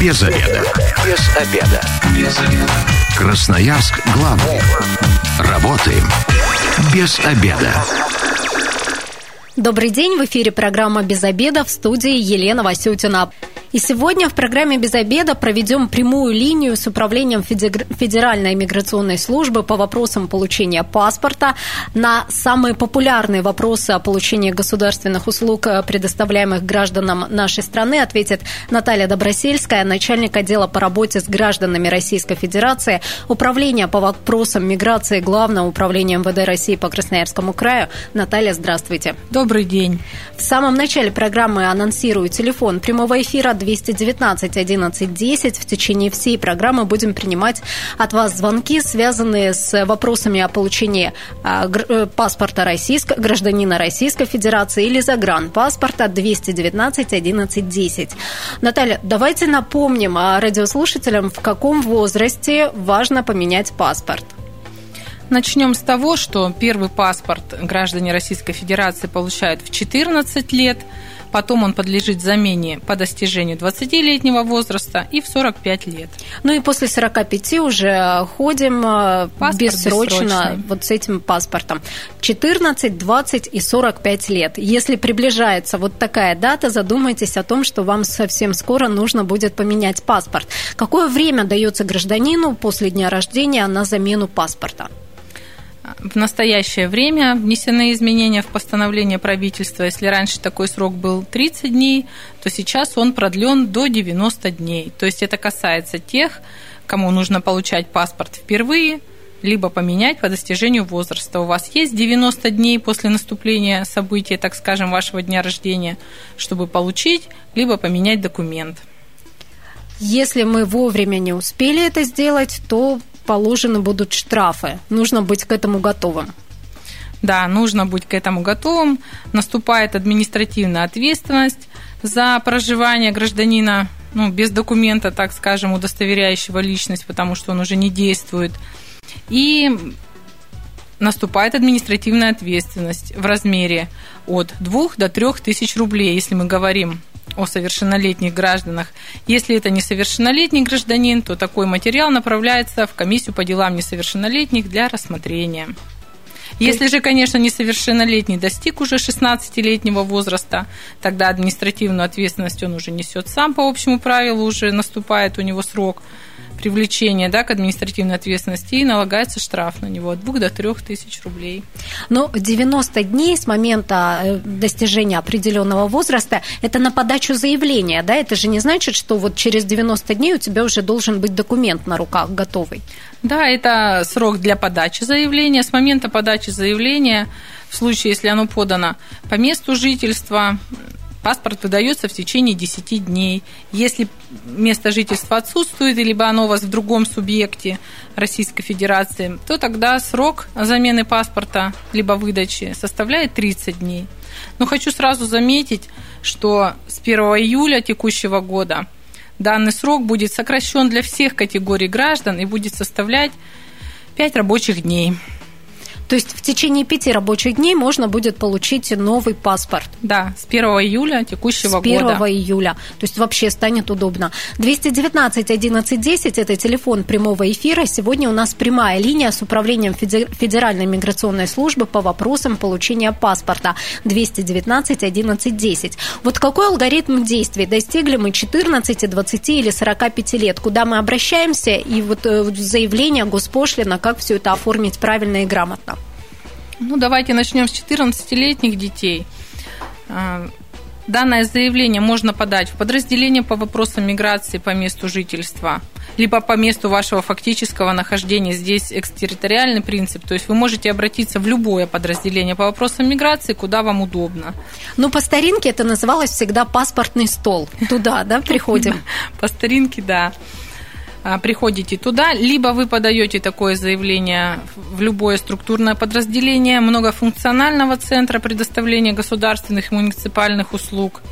Без обеда. Без обеда. Без обеда. Красноярск главный. Работаем без обеда. Добрый день, в эфире программа «Без обеда» в студии Елена Васютина. И сегодня в программе «Без обеда» проведем прямую линию с управлением Федеральной миграционной службы по вопросам получения паспорта. На самые популярные вопросы о получении государственных услуг, предоставляемых гражданам нашей страны, ответит Наталья Добросельская, начальник отдела по работе с гражданами Российской Федерации, управление по вопросам миграции Главного управления МВД России по Красноярскому краю. Наталья, здравствуйте. Добрый день. В самом начале программы анонсирую телефон прямого эфира 219 11 10. В течение всей программы будем принимать от вас звонки, связанные с вопросами о получении а, э, паспорта российского, гражданина Российской Федерации или загранпаспорта 219 11 10. Наталья, давайте напомним радиослушателям, в каком возрасте важно поменять паспорт. Начнем с того, что первый паспорт граждане Российской Федерации получают в 14 лет, потом он подлежит замене по достижению 20-летнего возраста и в 45 лет. Ну и после 45 уже ходим э, Паспорт бессрочно вот с этим паспортом. 14, 20 и 45 лет. Если приближается вот такая дата, задумайтесь о том, что вам совсем скоро нужно будет поменять паспорт. Какое время дается гражданину после дня рождения на замену паспорта? В настоящее время внесены изменения в постановление правительства. Если раньше такой срок был 30 дней, то сейчас он продлен до 90 дней. То есть это касается тех, кому нужно получать паспорт впервые, либо поменять по достижению возраста. У вас есть 90 дней после наступления события, так скажем, вашего дня рождения, чтобы получить, либо поменять документ. Если мы вовремя не успели это сделать, то положены будут штрафы. Нужно быть к этому готовым. Да, нужно быть к этому готовым. Наступает административная ответственность за проживание гражданина ну, без документа, так скажем, удостоверяющего личность, потому что он уже не действует. И наступает административная ответственность в размере от 2 до 3 тысяч рублей, если мы говорим о совершеннолетних гражданах. Если это несовершеннолетний гражданин, то такой материал направляется в комиссию по делам несовершеннолетних для рассмотрения. Если же, конечно, несовершеннолетний достиг уже 16-летнего возраста, тогда административную ответственность он уже несет сам по общему правилу, уже наступает у него срок привлечения да, к административной ответственности и налагается штраф на него от 2 до 3 тысяч рублей. Но 90 дней с момента э, достижения определенного возраста – это на подачу заявления, да? Это же не значит, что вот через 90 дней у тебя уже должен быть документ на руках готовый. Да, это срок для подачи заявления. С момента подачи заявления, в случае, если оно подано по месту жительства, Паспорт выдается в течение 10 дней. Если место жительства отсутствует, либо оно у вас в другом субъекте Российской Федерации, то тогда срок замены паспорта либо выдачи составляет 30 дней. Но хочу сразу заметить, что с 1 июля текущего года данный срок будет сокращен для всех категорий граждан и будет составлять 5 рабочих дней. То есть в течение пяти рабочих дней можно будет получить новый паспорт. Да, с 1 июля текущего года. С 1 года. июля. То есть вообще станет удобно. 219 11 10 – это телефон прямого эфира. Сегодня у нас прямая линия с управлением Федеральной миграционной службы по вопросам получения паспорта. 219 11 10. Вот какой алгоритм действий? Достигли мы 14, 20 или 45 лет? Куда мы обращаемся? И вот э, заявление госпошлина, как все это оформить правильно и грамотно? Ну, давайте начнем с 14-летних детей. А, данное заявление можно подать в подразделение по вопросам миграции по месту жительства, либо по месту вашего фактического нахождения. Здесь экстерриториальный принцип, то есть вы можете обратиться в любое подразделение по вопросам миграции, куда вам удобно. Ну, по старинке это называлось всегда паспортный стол. Туда, да, приходим? По старинке, да. А, приходите туда, либо вы подаете такое заявление в любое структурное подразделение многофункционального центра предоставления государственных и муниципальных услуг.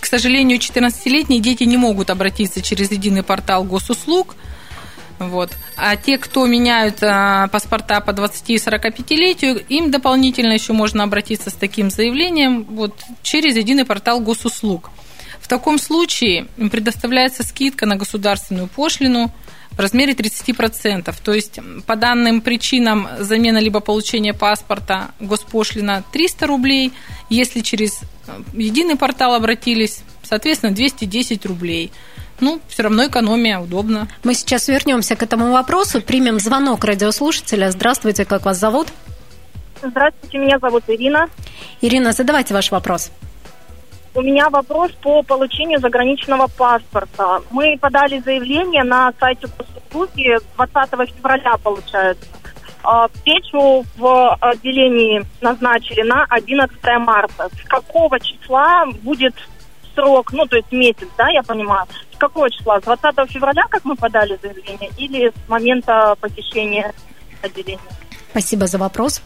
К сожалению, 14-летние дети не могут обратиться через единый портал госуслуг. Вот. А те, кто меняют а, паспорта по 20 и 45-летию, им дополнительно еще можно обратиться с таким заявлением вот, через единый портал госуслуг. В таком случае им предоставляется скидка на государственную пошлину в размере 30%. То есть по данным причинам замена либо получения паспорта госпошлина 300 рублей, если через э, единый портал обратились, соответственно, 210 рублей. Ну, все равно экономия, удобно. Мы сейчас вернемся к этому вопросу, примем звонок радиослушателя. Здравствуйте, как вас зовут? Здравствуйте, меня зовут Ирина. Ирина, задавайте ваш вопрос. У меня вопрос по получению заграничного паспорта. Мы подали заявление на сайте госуслуги 20 февраля, получается. А, встречу в отделении назначили на 11 марта. С какого числа будет срок, ну, то есть месяц, да, я понимаю. С какого числа? С 20 февраля, как мы подали заявление, или с момента посещения отделения? Спасибо за вопрос.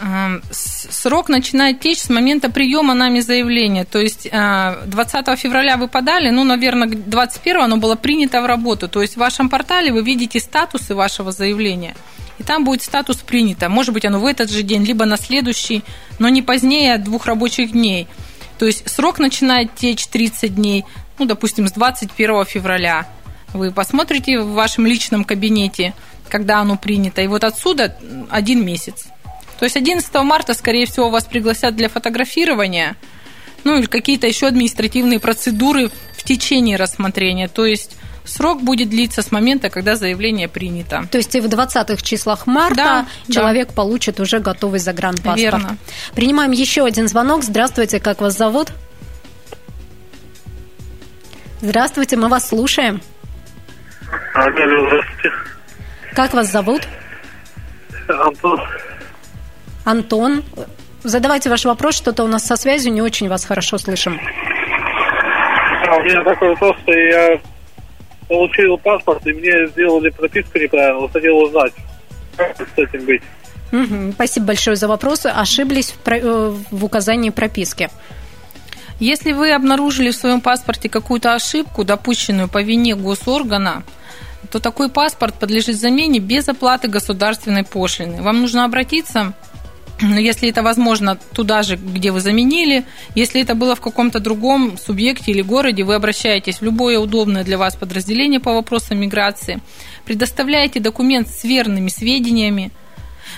Эм, срок начинает течь с момента приема нами заявления. То есть 20 э, февраля вы подали, ну, наверное, 21 оно было принято в работу. То есть в вашем портале вы видите статусы вашего заявления. И там будет статус принято. Может быть, оно в этот же день, либо на следующий, но не позднее двух рабочих дней. То есть срок начинает течь 30 дней, ну, допустим, с 21 февраля. Вы посмотрите в вашем личном кабинете, когда оно принято, и вот отсюда один месяц. То есть 11 марта, скорее всего, вас пригласят для фотографирования, ну или какие-то еще административные процедуры в течение рассмотрения. То есть срок будет длиться с момента, когда заявление принято. То есть и в 20-х числах марта да, человек да. получит уже готовый загранпаспорт. Верно. Принимаем еще один звонок. Здравствуйте, как вас зовут? Здравствуйте, мы вас слушаем. Алло, здравствуйте. Как вас зовут? Антон. Антон, задавайте ваш вопрос, что-то у нас со связью, не очень вас хорошо слышим. А, у меня такой вопрос, что я получил паспорт, и мне сделали прописку неправильно, вот хотел узнать, как с этим быть. Угу, спасибо большое за вопрос. Ошиблись в, про... Э, в указании прописки. Если вы обнаружили в своем паспорте какую-то ошибку, допущенную по вине госоргана, то такой паспорт подлежит замене без оплаты государственной пошлины. Вам нужно обратиться если это возможно туда же, где вы заменили, если это было в каком-то другом субъекте или городе, вы обращаетесь в любое удобное для вас подразделение по вопросам миграции, предоставляете документ с верными сведениями,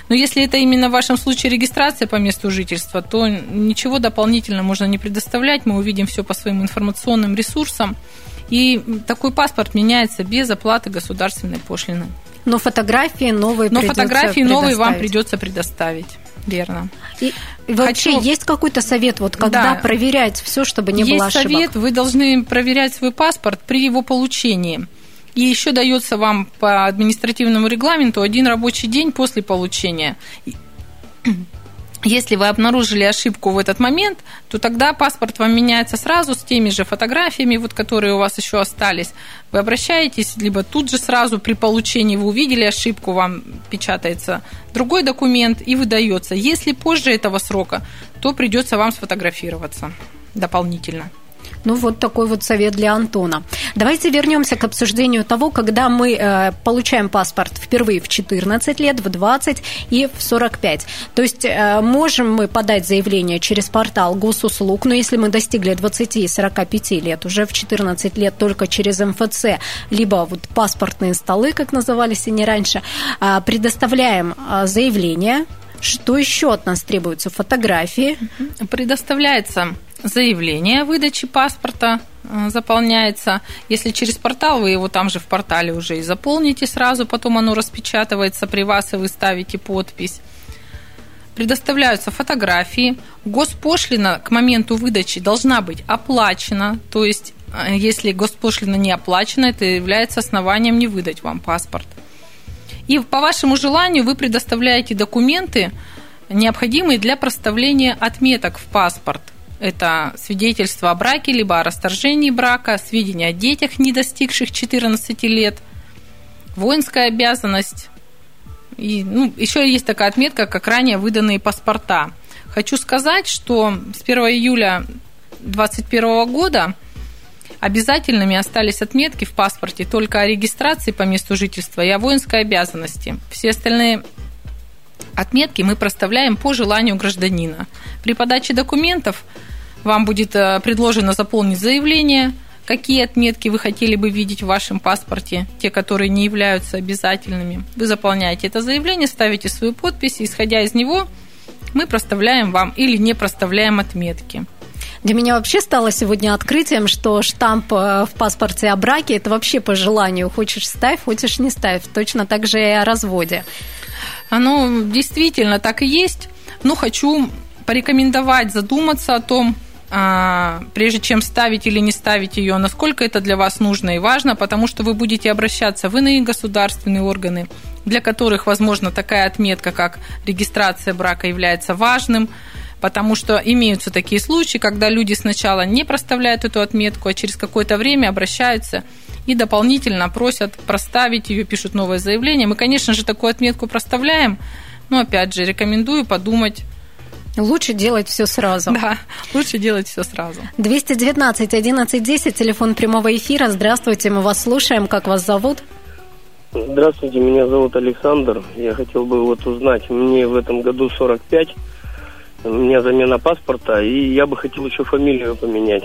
но если это именно в вашем случае регистрация по месту жительства, то ничего дополнительно можно не предоставлять. Мы увидим все по своим информационным ресурсам. И такой паспорт меняется без оплаты государственной пошлины. Но фотографии новые Но фотографии новые вам придется предоставить. Верно. И вообще Хочу... есть какой-то совет, вот когда да. проверять все, чтобы не есть было ошибок? Есть совет, вы должны проверять свой паспорт при его получении. И еще дается вам по административному регламенту один рабочий день после получения. Если вы обнаружили ошибку в этот момент, то тогда паспорт вам меняется сразу с теми же фотографиями, вот, которые у вас еще остались. Вы обращаетесь, либо тут же сразу при получении вы увидели ошибку, вам печатается другой документ и выдается. Если позже этого срока, то придется вам сфотографироваться дополнительно. Ну, вот такой вот совет для Антона. Давайте вернемся к обсуждению того, когда мы э, получаем паспорт впервые в 14 лет, в 20 и в 45. То есть э, можем мы подать заявление через портал госуслуг, но если мы достигли 20 и 45 лет, уже в 14 лет только через МФЦ, либо вот паспортные столы, как назывались они раньше, э, предоставляем э, заявление, что еще от нас требуется? Фотографии. Предоставляется заявление о выдаче паспорта э, заполняется. Если через портал, вы его там же в портале уже и заполните сразу, потом оно распечатывается при вас, и вы ставите подпись. Предоставляются фотографии. Госпошлина к моменту выдачи должна быть оплачена, то есть э, если госпошлина не оплачена, это является основанием не выдать вам паспорт. И по вашему желанию вы предоставляете документы, необходимые для проставления отметок в паспорт. Это свидетельство о браке, либо о расторжении брака, сведения о детях, не достигших 14 лет, воинская обязанность. И, ну, еще есть такая отметка, как ранее выданные паспорта. Хочу сказать, что с 1 июля 2021 года обязательными остались отметки в паспорте только о регистрации по месту жительства и о воинской обязанности. Все остальные Отметки мы проставляем по желанию гражданина. При подаче документов Вам будет э, предложено заполнить заявление, какие отметки вы хотели бы видеть в вашем паспорте, те, которые не являются обязательными. Вы заполняете это заявление, ставите свою подпись, и, исходя из него, мы проставляем вам или не проставляем отметки. Для меня вообще стало сегодня открытием, что штамп э, в паспорте о браке – это вообще по желанию. Хочешь – ставь, хочешь – не ставь. Точно так же и о разводе. Оно действительно так и есть. Но хочу порекомендовать задуматься о том, а, прежде чем ставить или не ставить ее, насколько это для вас нужно и важно, потому что вы будете обращаться в иные государственные органы, для которых, возможно, такая отметка, как регистрация брака, является важным – потому что имеются такие случаи, когда люди сначала не проставляют эту отметку, а через какое-то время обращаются и дополнительно просят проставить ее, пишут новое заявление. Мы, конечно же, такую отметку проставляем, но, опять же, рекомендую подумать Лучше делать все сразу. Да, лучше делать все сразу. 219 11 10, телефон прямого эфира. Здравствуйте, мы вас слушаем. Как вас зовут? Здравствуйте, меня зовут Александр. Я хотел бы вот узнать, мне в этом году 45, у меня замена паспорта, и я бы хотел еще фамилию поменять.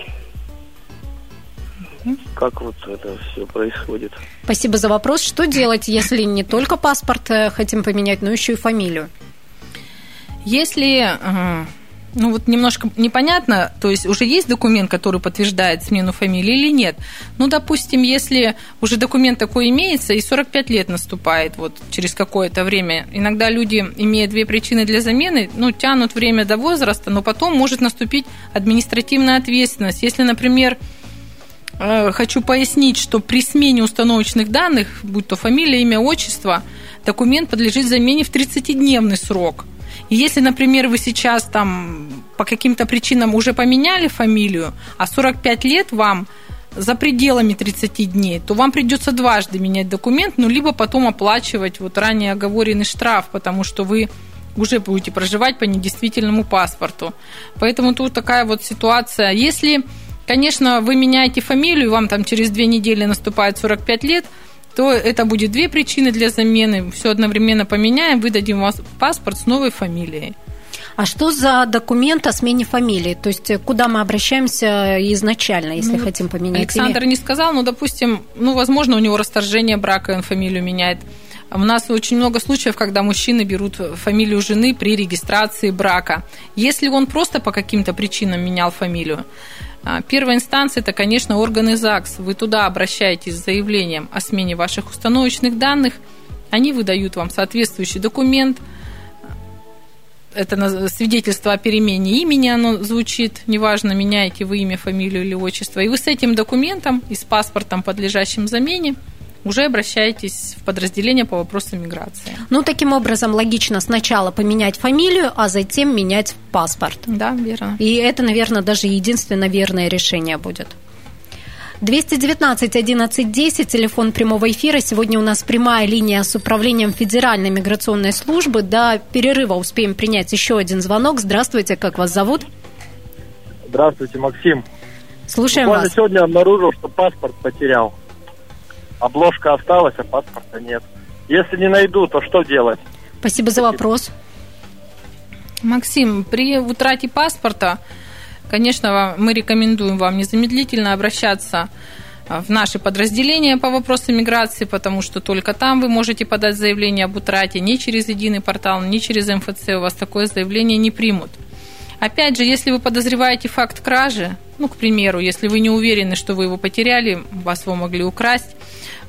Как вот это все происходит? Спасибо за вопрос. Что делать, если не только паспорт э, хотим поменять, но еще и фамилию? Если ну вот немножко непонятно, то есть уже есть документ, который подтверждает смену фамилии или нет. Ну, допустим, если уже документ такой имеется, и 45 лет наступает вот через какое-то время, иногда люди, имея две причины для замены, ну, тянут время до возраста, но потом может наступить административная ответственность. Если, например, э, хочу пояснить, что при смене установочных данных, будь то фамилия, имя, отчество, документ подлежит замене в 30-дневный срок – если, например, вы сейчас там по каким-то причинам уже поменяли фамилию, а 45 лет вам за пределами 30 дней, то вам придется дважды менять документ, ну, либо потом оплачивать вот ранее оговоренный штраф, потому что вы уже будете проживать по недействительному паспорту. Поэтому тут такая вот ситуация. Если, конечно, вы меняете фамилию, вам там через две недели наступает 45 лет – то это будет две причины для замены. Все одновременно поменяем, выдадим вас паспорт с новой фамилией. А что за документ о смене фамилии? То есть куда мы обращаемся изначально, если ну, хотим поменять? Александр или... не сказал, но, допустим, ну, возможно, у него расторжение брака, он фамилию меняет. У нас очень много случаев, когда мужчины берут фамилию жены при регистрации брака. Если он просто по каким-то причинам менял фамилию, а, первая инстанция – это, конечно, органы ЗАГС. Вы туда обращаетесь с заявлением о смене ваших установочных данных. Они выдают вам соответствующий документ. Это свидетельство о перемене имени, оно звучит, неважно, меняете вы имя, фамилию или отчество. И вы с этим документом и с паспортом, подлежащим замене, уже обращаетесь в подразделение по вопросам миграции. Ну, таким образом, логично сначала поменять фамилию, а затем менять паспорт. Да, верно. И это, наверное, даже единственное верное решение будет. 219 11 10, телефон прямого эфира. Сегодня у нас прямая линия с управлением Федеральной миграционной службы. До перерыва успеем принять еще один звонок. Здравствуйте, как вас зовут? Здравствуйте, Максим. Слушаем Буквально вас. сегодня обнаружил, что паспорт потерял. Обложка осталась, а паспорта нет. Если не найду, то что делать? Спасибо за вопрос. Максим, при утрате паспорта, конечно, мы рекомендуем вам незамедлительно обращаться в наши подразделения по вопросам миграции, потому что только там вы можете подать заявление об утрате, не через единый портал, не через МФЦ, у вас такое заявление не примут. Опять же, если вы подозреваете факт кражи, ну, к примеру, если вы не уверены, что вы его потеряли, вас его могли украсть,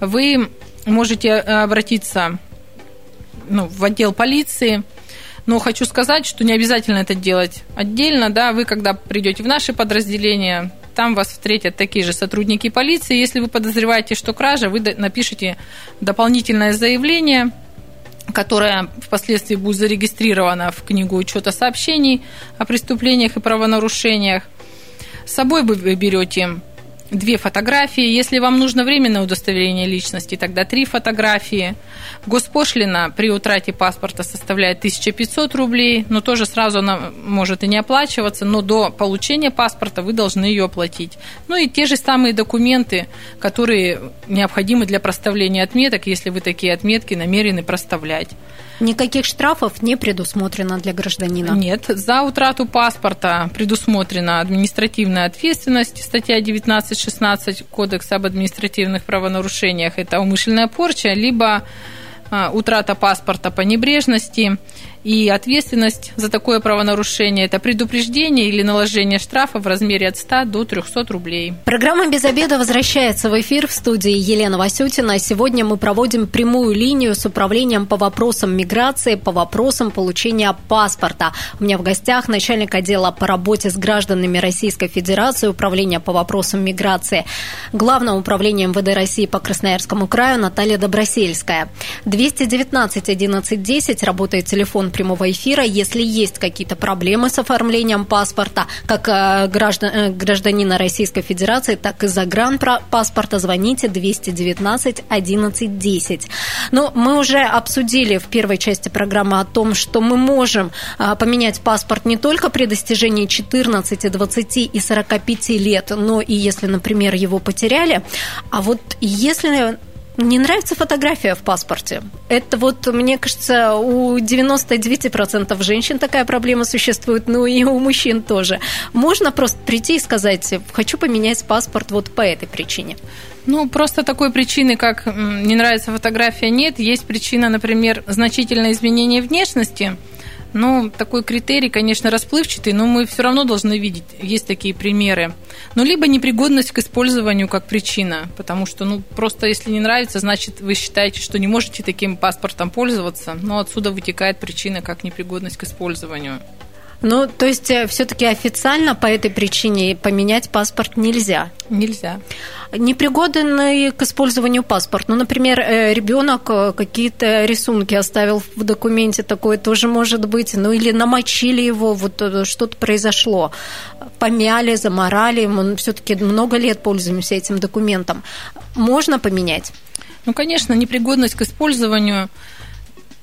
вы можете э, обратиться ну, в отдел полиции, но хочу сказать, что не обязательно это делать отдельно, да, вы когда придете в наше подразделение, там вас встретят такие же сотрудники полиции. Если вы подозреваете, что кража, вы напишите дополнительное заявление, которая впоследствии будет зарегистрирована в книгу учета сообщений о преступлениях и правонарушениях. С собой вы берете две фотографии. Если вам нужно временное удостоверение личности, тогда три фотографии. Госпошлина при утрате паспорта составляет 1500 рублей, но тоже сразу она может и не оплачиваться, но до получения паспорта вы должны ее оплатить. Ну и те же самые документы, которые необходимы для проставления отметок, если вы такие отметки намерены проставлять. Никаких штрафов не предусмотрено для гражданина? Нет. За утрату паспорта предусмотрена административная ответственность. Статья 19.16 Кодекса об административных правонарушениях – это умышленная порча, либо а, утрата паспорта по небрежности – и ответственность за такое правонарушение – это предупреждение или наложение штрафа в размере от 100 до 300 рублей. Программа «Без обеда» возвращается в эфир в студии Елена Васютина. Сегодня мы проводим прямую линию с управлением по вопросам миграции, по вопросам получения паспорта. У меня в гостях начальник отдела по работе с гражданами Российской Федерации, управления по вопросам миграции, Главного управления МВД России по Красноярскому краю Наталья Добросельская. 219 11 10 работает телефон прямого эфира. Если есть какие-то проблемы с оформлением паспорта, как э, граждан, э, гражданина Российской Федерации, так и загранпаспорта, звоните 219 11 10. Но мы уже обсудили в первой части программы о том, что мы можем э, поменять паспорт не только при достижении 14, 20 и 45 лет, но и если, например, его потеряли. А вот если не нравится фотография в паспорте. Это вот, мне кажется, у 99% женщин такая проблема существует, ну и у мужчин тоже. Можно просто прийти и сказать, хочу поменять паспорт вот по этой причине. Ну, просто такой причины, как не нравится фотография, нет. Есть причина, например, значительное изменение внешности – ну, такой критерий, конечно, расплывчатый, но мы все равно должны видеть, есть такие примеры. Ну, либо непригодность к использованию как причина, потому что, ну, просто если не нравится, значит, вы считаете, что не можете таким паспортом пользоваться, но отсюда вытекает причина как непригодность к использованию. Ну, то есть э, все-таки официально по этой причине поменять паспорт нельзя? Нельзя. Непригодный к использованию паспорт. Ну, например, э, ребенок э, какие-то рисунки оставил в документе, такое тоже может быть. Ну, или намочили его, вот что-то произошло. Помяли, заморали, мы все-таки много лет пользуемся этим документом. Можно поменять? Ну, конечно, непригодность к использованию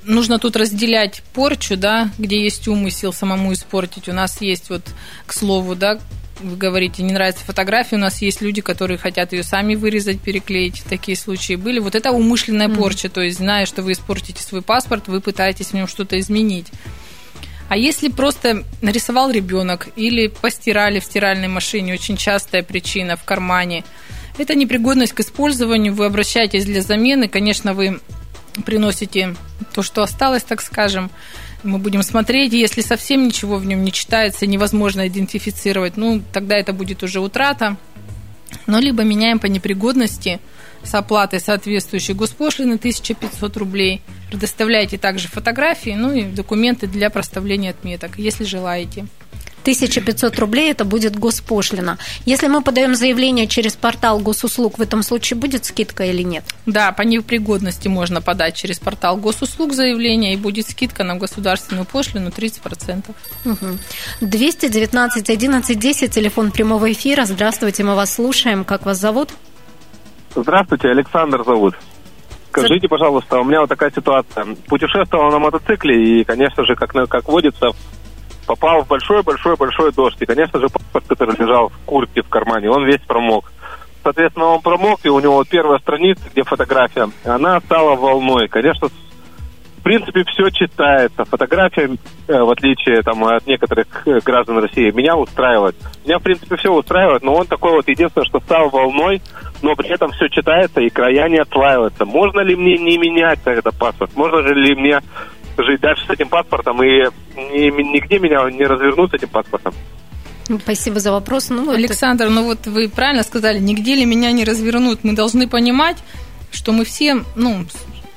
нужно тут разделять порчу, да, где есть умысел самому испортить. У нас есть вот, к слову, да, вы говорите, не нравится фотография, у нас есть люди, которые хотят ее сами вырезать, переклеить. Такие случаи были. Вот это умышленная mm-hmm. порча, то есть, зная, что вы испортите свой паспорт, вы пытаетесь в нем что-то изменить. А если просто нарисовал ребенок или постирали в стиральной машине, очень частая причина в кармане, это непригодность к использованию, вы обращаетесь для замены, конечно, вы приносите то, что осталось, так скажем. Мы будем смотреть, если совсем ничего в нем не читается, невозможно идентифицировать, ну, тогда это будет уже утрата. Но либо меняем по непригодности с оплатой соответствующей госпошлины 1500 рублей. Предоставляйте также фотографии, ну и документы для проставления отметок, если желаете. 1500 рублей это будет госпошлина. Если мы подаем заявление через портал госуслуг, в этом случае будет скидка или нет? Да, по непригодности можно подать через портал госуслуг заявление, и будет скидка на государственную пошлину 30%. Угу. 219 11 10, телефон прямого эфира. Здравствуйте, мы вас слушаем. Как вас зовут? Здравствуйте, Александр зовут. Скажите, пожалуйста, у меня вот такая ситуация. Путешествовал на мотоцикле и, конечно же, как, как водится, попал в большой-большой-большой дождь. И, конечно же, паспорт, который лежал в куртке в кармане, он весь промок. Соответственно, он промок, и у него первая страница, где фотография, она стала волной. Конечно, в принципе, все читается. Фотография, э, в отличие там, от некоторых э, граждан России, меня устраивает. Меня, в принципе, все устраивает, но он такой вот единственное, что стал волной, но при этом все читается и края не отслаиваются. Можно ли мне не менять этот паспорт? Можно ли мне жить дальше с этим паспортом и нигде меня не развернут с этим паспортом. Спасибо за вопрос. Ну, Александр, это... ну вот вы правильно сказали, нигде ли меня не развернут. Мы должны понимать, что мы все, ну,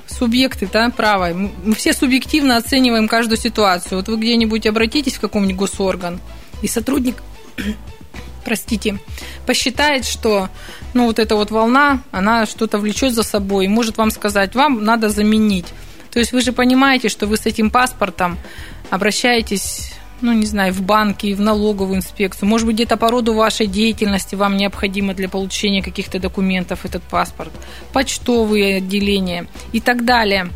субъекты да, права, мы все субъективно оцениваем каждую ситуацию. Вот вы где-нибудь обратитесь в какой-нибудь госорган, и сотрудник, простите, посчитает, что ну, вот эта вот волна, она что-то влечет за собой, и может вам сказать, вам надо заменить. То есть вы же понимаете, что вы с этим паспортом обращаетесь ну, не знаю, в банки, в налоговую инспекцию. Может быть, где-то по роду вашей деятельности вам необходимо для получения каких-то документов этот паспорт, почтовые отделения и так далее.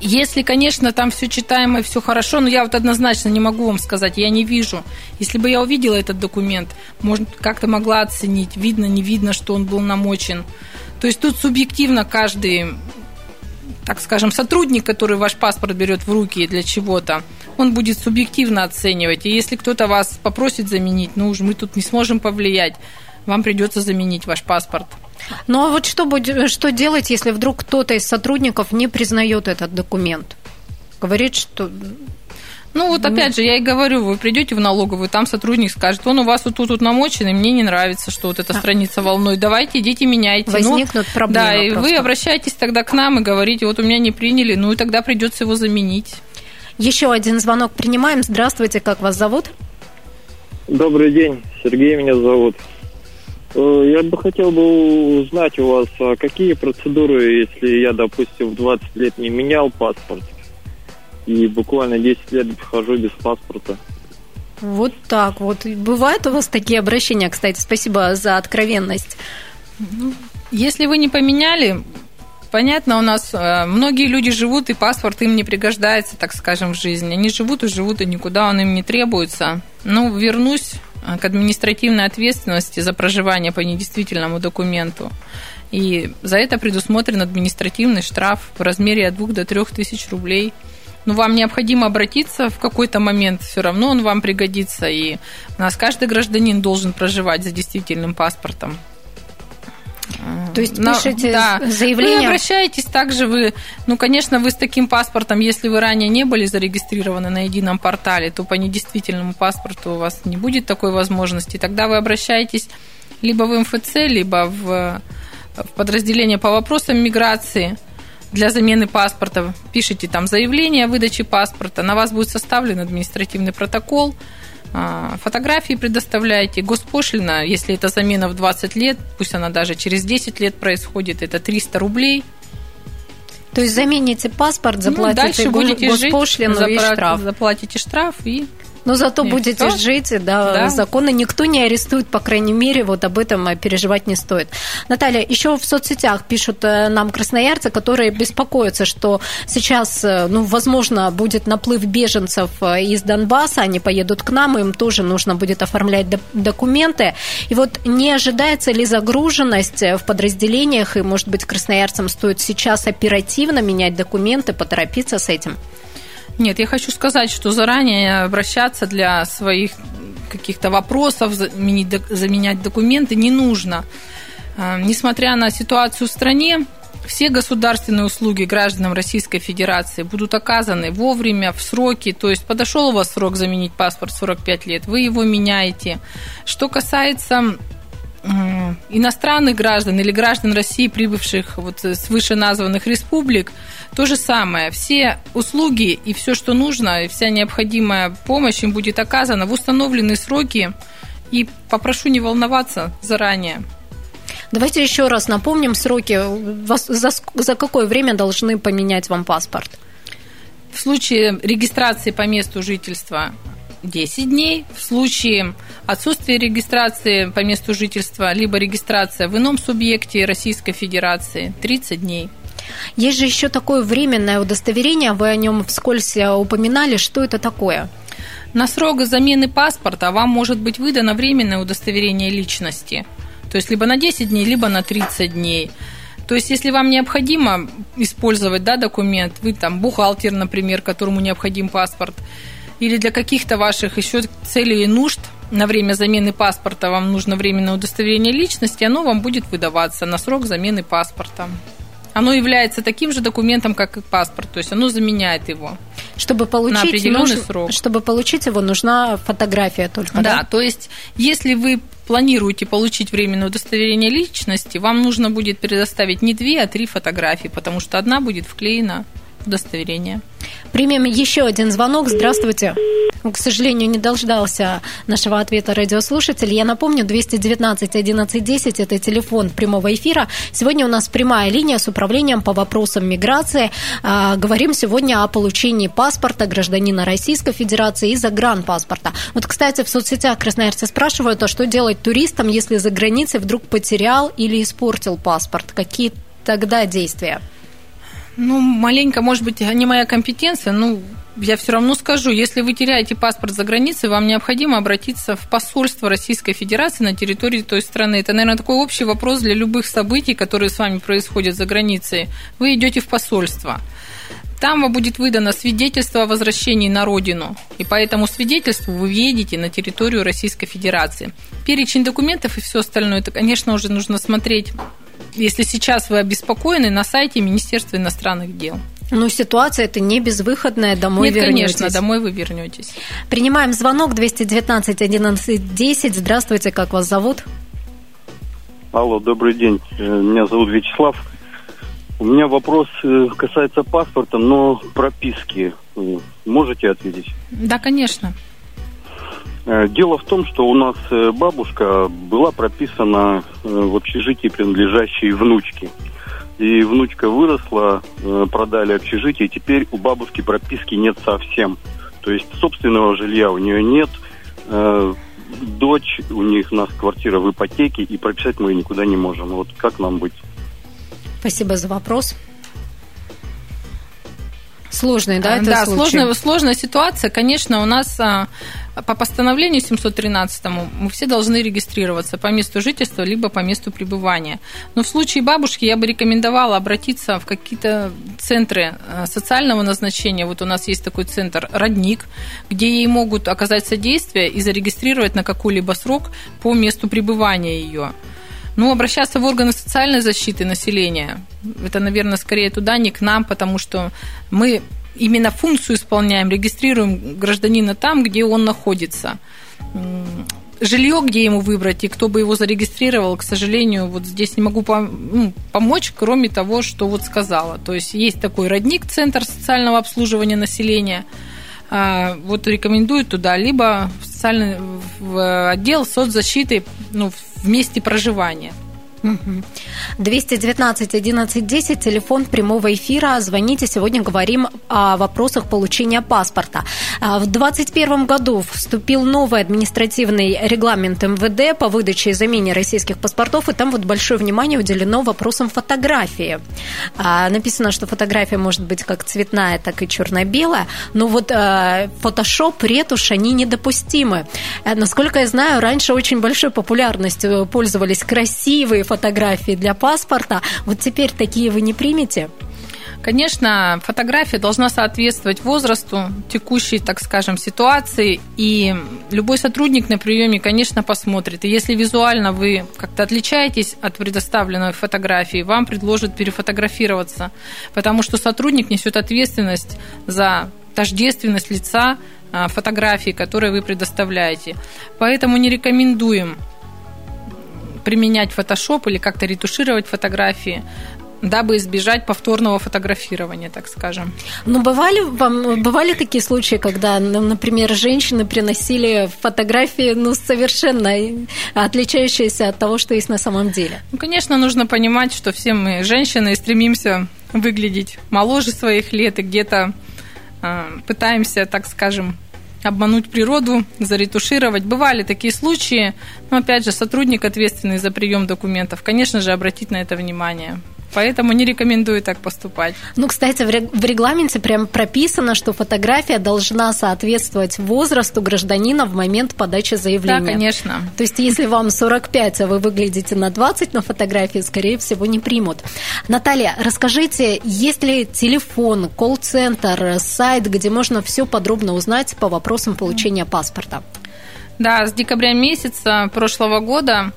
Если, конечно, там все читаемо и все хорошо, но я вот однозначно не могу вам сказать, я не вижу. Если бы я увидела этот документ, может, как-то могла оценить, видно, не видно, что он был намочен. То есть тут субъективно каждый так скажем, сотрудник, который ваш паспорт берет в руки для чего-то, он будет субъективно оценивать. И если кто-то вас попросит заменить, ну уж мы тут не сможем повлиять, вам придется заменить ваш паспорт. Ну а вот что, будет, что делать, если вдруг кто-то из сотрудников не признает этот документ? Говорит, что ну вот опять же, я и говорю, вы придете в налоговую, там сотрудник скажет, он у вас вот тут вот намочен, и мне не нравится, что вот эта а. страница волной, давайте идите меняйте. Ну, Возникнут ну, проблемы Да, и просто. вы обращаетесь тогда к нам и говорите, вот у меня не приняли, ну и тогда придется его заменить. Еще один звонок принимаем. Здравствуйте, как вас зовут? Добрый день, Сергей меня зовут. Э, я бы хотел бы узнать у вас, а какие процедуры, если я, допустим, в 20 лет не менял паспорт, и буквально 10 лет хожу без паспорта. Вот так вот. Бывают у вас такие обращения, кстати, спасибо за откровенность. Если вы не поменяли, понятно, у нас э, многие люди живут, и паспорт им не пригождается, так скажем, в жизни. Они живут и живут, и никуда он им не требуется. Ну, вернусь э, к административной ответственности за проживание по недействительному документу. И за это предусмотрен административный штраф в размере от 2 до 3 тысяч рублей – но ну, вам необходимо обратиться в какой-то момент, все равно он вам пригодится, и у нас каждый гражданин должен проживать за действительным паспортом. То есть пишете да. заявление? Вы обращаетесь также вы, ну, конечно, вы с таким паспортом, если вы ранее не были зарегистрированы на едином портале, то по недействительному паспорту у вас не будет такой возможности. Тогда вы обращаетесь либо в МФЦ, либо в, в подразделение по вопросам миграции – для замены паспорта пишите там заявление о выдаче паспорта, на вас будет составлен административный протокол, а, фотографии предоставляете, госпошлина, если это замена в 20 лет, пусть она даже через 10 лет происходит, это 300 рублей. То есть замените паспорт, заплатите ну, дальше будете госпошлину жить, и штраф. Заплатите штраф и но зато и будете жить, да, да, законы никто не арестует, по крайней мере, вот об этом переживать не стоит. Наталья, еще в соцсетях пишут э, нам красноярцы, которые беспокоятся, что сейчас, э, ну, возможно, будет наплыв беженцев э, из Донбасса, они поедут к нам, им тоже нужно будет оформлять документы. И вот не ожидается ли загруженность в подразделениях, и, может быть, красноярцам стоит сейчас оперативно менять документы, поторопиться с этим? Нет, я хочу сказать, что заранее обращаться для своих каких-то вопросов, заменять документы не нужно. А, несмотря на ситуацию в стране, все государственные услуги гражданам Российской Федерации будут оказаны вовремя, в сроки. То есть подошел у вас срок заменить паспорт 45 лет, вы его меняете. Что касается иностранных граждан или граждан России, прибывших вот с вышеназванных республик, то же самое. Все услуги и все, что нужно, и вся необходимая помощь им будет оказана в установленные сроки. И попрошу не волноваться заранее. Давайте еще раз напомним сроки. За, за какое время должны поменять вам паспорт? В случае регистрации по месту жительства 10 дней. В случае отсутствия регистрации по месту жительства, либо регистрация в ином субъекте Российской Федерации 30 дней. Есть же еще такое временное удостоверение, вы о нем вскользь э, упоминали. Что это такое? На срок замены паспорта вам может быть выдано временное удостоверение личности. То есть либо на 10 дней, либо на 30 дней. То есть, если вам необходимо использовать да, документ, вы там бухгалтер, например, которому необходим паспорт, или для каких-то ваших еще целей и нужд на время замены паспорта вам нужно временное удостоверение личности, оно вам будет выдаваться на срок замены паспорта оно является таким же документом, как и паспорт, то есть оно заменяет его. Чтобы получить, на определенный нуж... срок. Чтобы получить его, нужна фотография только. Да, да, то есть если вы планируете получить временное удостоверение личности, вам нужно будет предоставить не две, а три фотографии, потому что одна будет вклеена удостоверение. Примем еще один звонок. Здравствуйте. К сожалению, не дождался нашего ответа радиослушатель. Я напомню, 219 11 10 – это телефон прямого эфира. Сегодня у нас прямая линия с управлением по вопросам миграции. А, говорим сегодня о получении паспорта гражданина Российской Федерации и загранпаспорта. Вот, кстати, в соцсетях красноярцы спрашивают, а что делать туристам, если за границей вдруг потерял или испортил паспорт? Какие тогда действия? Ну, маленько, может быть, не моя компетенция, ну, я все равно скажу, если вы теряете паспорт за границей, вам необходимо обратиться в посольство Российской Федерации на территории той страны. Это, наверное, такой общий вопрос для любых событий, которые с вами происходят за границей. Вы идете в посольство. Там вам будет выдано свидетельство о возвращении на родину. И по этому свидетельству вы въедете на территорию Российской Федерации. Перечень документов и все остальное, это, конечно, уже нужно смотреть, если сейчас вы обеспокоены, на сайте Министерства иностранных дел. Ну, ситуация это не безвыходная, домой Нет, вернетесь. конечно, домой вы вернетесь. Принимаем звонок 219 11 10. Здравствуйте, как вас зовут? Алло, добрый день. Э, Меня зовут Вячеслав. У меня вопрос э, касается паспорта, но прописки. Э, Можете ответить? Да, конечно. Э, Дело в том, что у нас э, бабушка была прописана э, в общежитии, принадлежащей внучке. И внучка выросла, продали общежитие, и теперь у бабушки прописки нет совсем. То есть собственного жилья у нее нет. Дочь, у них у нас квартира в ипотеке, и прописать мы ее никуда не можем. Вот как нам быть? Спасибо за вопрос. Сложный, да, это да, случай? сложная, сложная ситуация. Конечно, у нас а, по постановлению 713 мы все должны регистрироваться по месту жительства либо по месту пребывания. Но в случае бабушки я бы рекомендовала обратиться в какие-то центры а, социального назначения. Вот у нас есть такой центр «Родник», где ей могут оказать содействие и зарегистрировать на какой-либо срок по месту пребывания ее. Ну, обращаться в органы социальной защиты населения, это, наверное, скорее туда, не к нам, потому что мы именно функцию исполняем, регистрируем гражданина там, где он находится. Жилье, где ему выбрать и кто бы его зарегистрировал, к сожалению, вот здесь не могу ну, помочь, кроме того, что вот сказала. То есть есть такой родник, центр социального обслуживания населения. А, Вот рекомендую туда, либо в социальный в отдел соцзащиты ну, в месте проживания. Мгм. 219 11 10, телефон прямого эфира. Звоните, сегодня говорим о вопросах получения паспорта. А, В 2021 году вступил новый административный регламент МВД по выдаче и замене российских паспортов, и там вот большое внимание уделено вопросам фотографии. А, Написано, что фотография может быть как цветная, так и черно-белая, но вот фотошоп, ретушь, они недопустимы. Э, Насколько я знаю, раньше очень большой популярностью пользовались красивые фотографии для паспорта. Вот теперь такие вы не примете? Конечно, фотография должна соответствовать возрасту, текущей, так скажем, ситуации, и любой сотрудник на приеме, конечно, посмотрит. И если визуально вы как-то отличаетесь от предоставленной фотографии, вам предложат перефотографироваться, потому что сотрудник несет ответственность за тождественность лица а, фотографии, которые вы предоставляете. Поэтому не рекомендуем применять фотошоп или как-то ретушировать фотографии, дабы избежать повторного фотографирования, так скажем. Ну, бывали, вам, бывали такие случаи, когда, ну, например, женщины приносили фотографии ну, совершенно отличающиеся от того, что есть на самом деле? Ну, конечно, нужно понимать, что все мы женщины и стремимся выглядеть моложе своих лет и где-то э, пытаемся, так скажем, обмануть природу, заретушировать. Бывали такие случаи, но опять же, сотрудник, ответственный за прием документов, конечно же, обратить на это внимание. Поэтому не рекомендую так поступать. Ну, кстати, в ре- в регламенте прям прописано, что фотография должна соответствовать возрасту гражданина в момент подачи заявления. Да, конечно. То есть, если вам 45, а вы выглядите на 20 на фотографии, скорее всего, не примут. Наталья, расскажите, есть ли телефон, колл-центр, сайт, где можно все подробно узнать по вопросам получения паспорта? Да, с декабря месяца прошлого года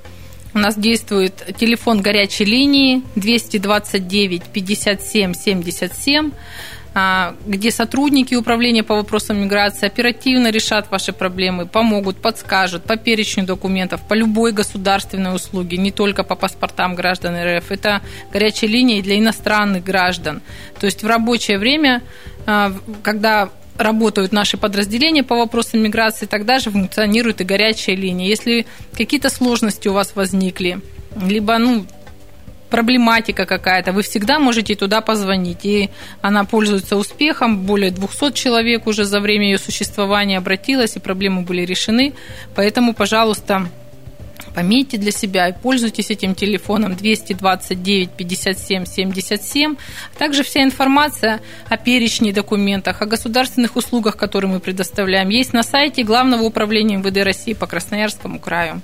у нас действует телефон горячей линии 229 57 77, а, где сотрудники управления по вопросам миграции оперативно решат ваши проблемы, помогут, подскажут по перечню документов, по любой государственной услуге, не только по паспортам граждан РФ. Это горячая линия для иностранных граждан. То есть в рабочее время, а, когда работают наши подразделения по вопросам миграции, тогда же функционирует и горячая линия. Если какие-то сложности у вас возникли, либо ну, проблематика какая-то, вы всегда можете туда позвонить. И она пользуется успехом. Более 200 человек уже за время ее существования обратилась, и проблемы были решены. Поэтому, пожалуйста, Пометьте для себя и пользуйтесь этим телефоном 229 57 77. Также вся информация о перечне документах, о государственных услугах, которые мы предоставляем, есть на сайте Главного управления МВД России по Красноярскому краю.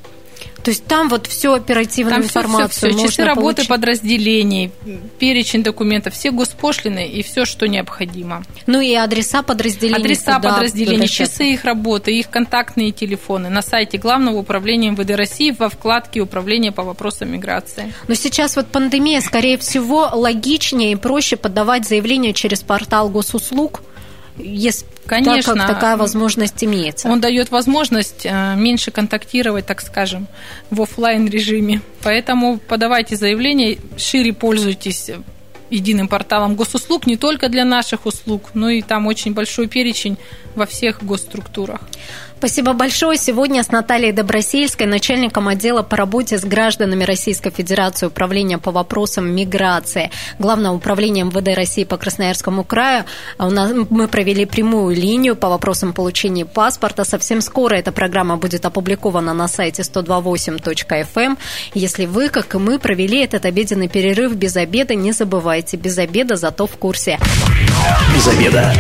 То есть там вот всю оперативную там информацию все, все, все. часы получить. работы подразделений, перечень документов, все госпошлины и все, что необходимо. Ну и адреса подразделений. Адреса подразделений, часы их работы, их контактные телефоны на сайте Главного управления МВД России во вкладке «Управление по вопросам миграции». Но сейчас вот пандемия, скорее всего, логичнее и проще подавать заявление через портал госуслуг – если Конечно, так как такая возможность имеется. Он дает возможность э, меньше контактировать, так скажем, в офлайн режиме. Поэтому подавайте заявление, шире пользуйтесь единым порталом госуслуг не только для наших услуг, но и там очень большой перечень во всех госструктурах. Спасибо большое. Сегодня с Натальей Добросельской, начальником отдела по работе с гражданами Российской Федерации Управления по вопросам миграции Главного управления МВД России по Красноярскому краю. У нас, мы провели прямую линию по вопросам получения паспорта. Совсем скоро эта программа будет опубликована на сайте 128.fm. Эм. Если вы, как и мы, провели этот обеденный перерыв без обеда, не забывайте, без обеда, зато в курсе. Без обеда.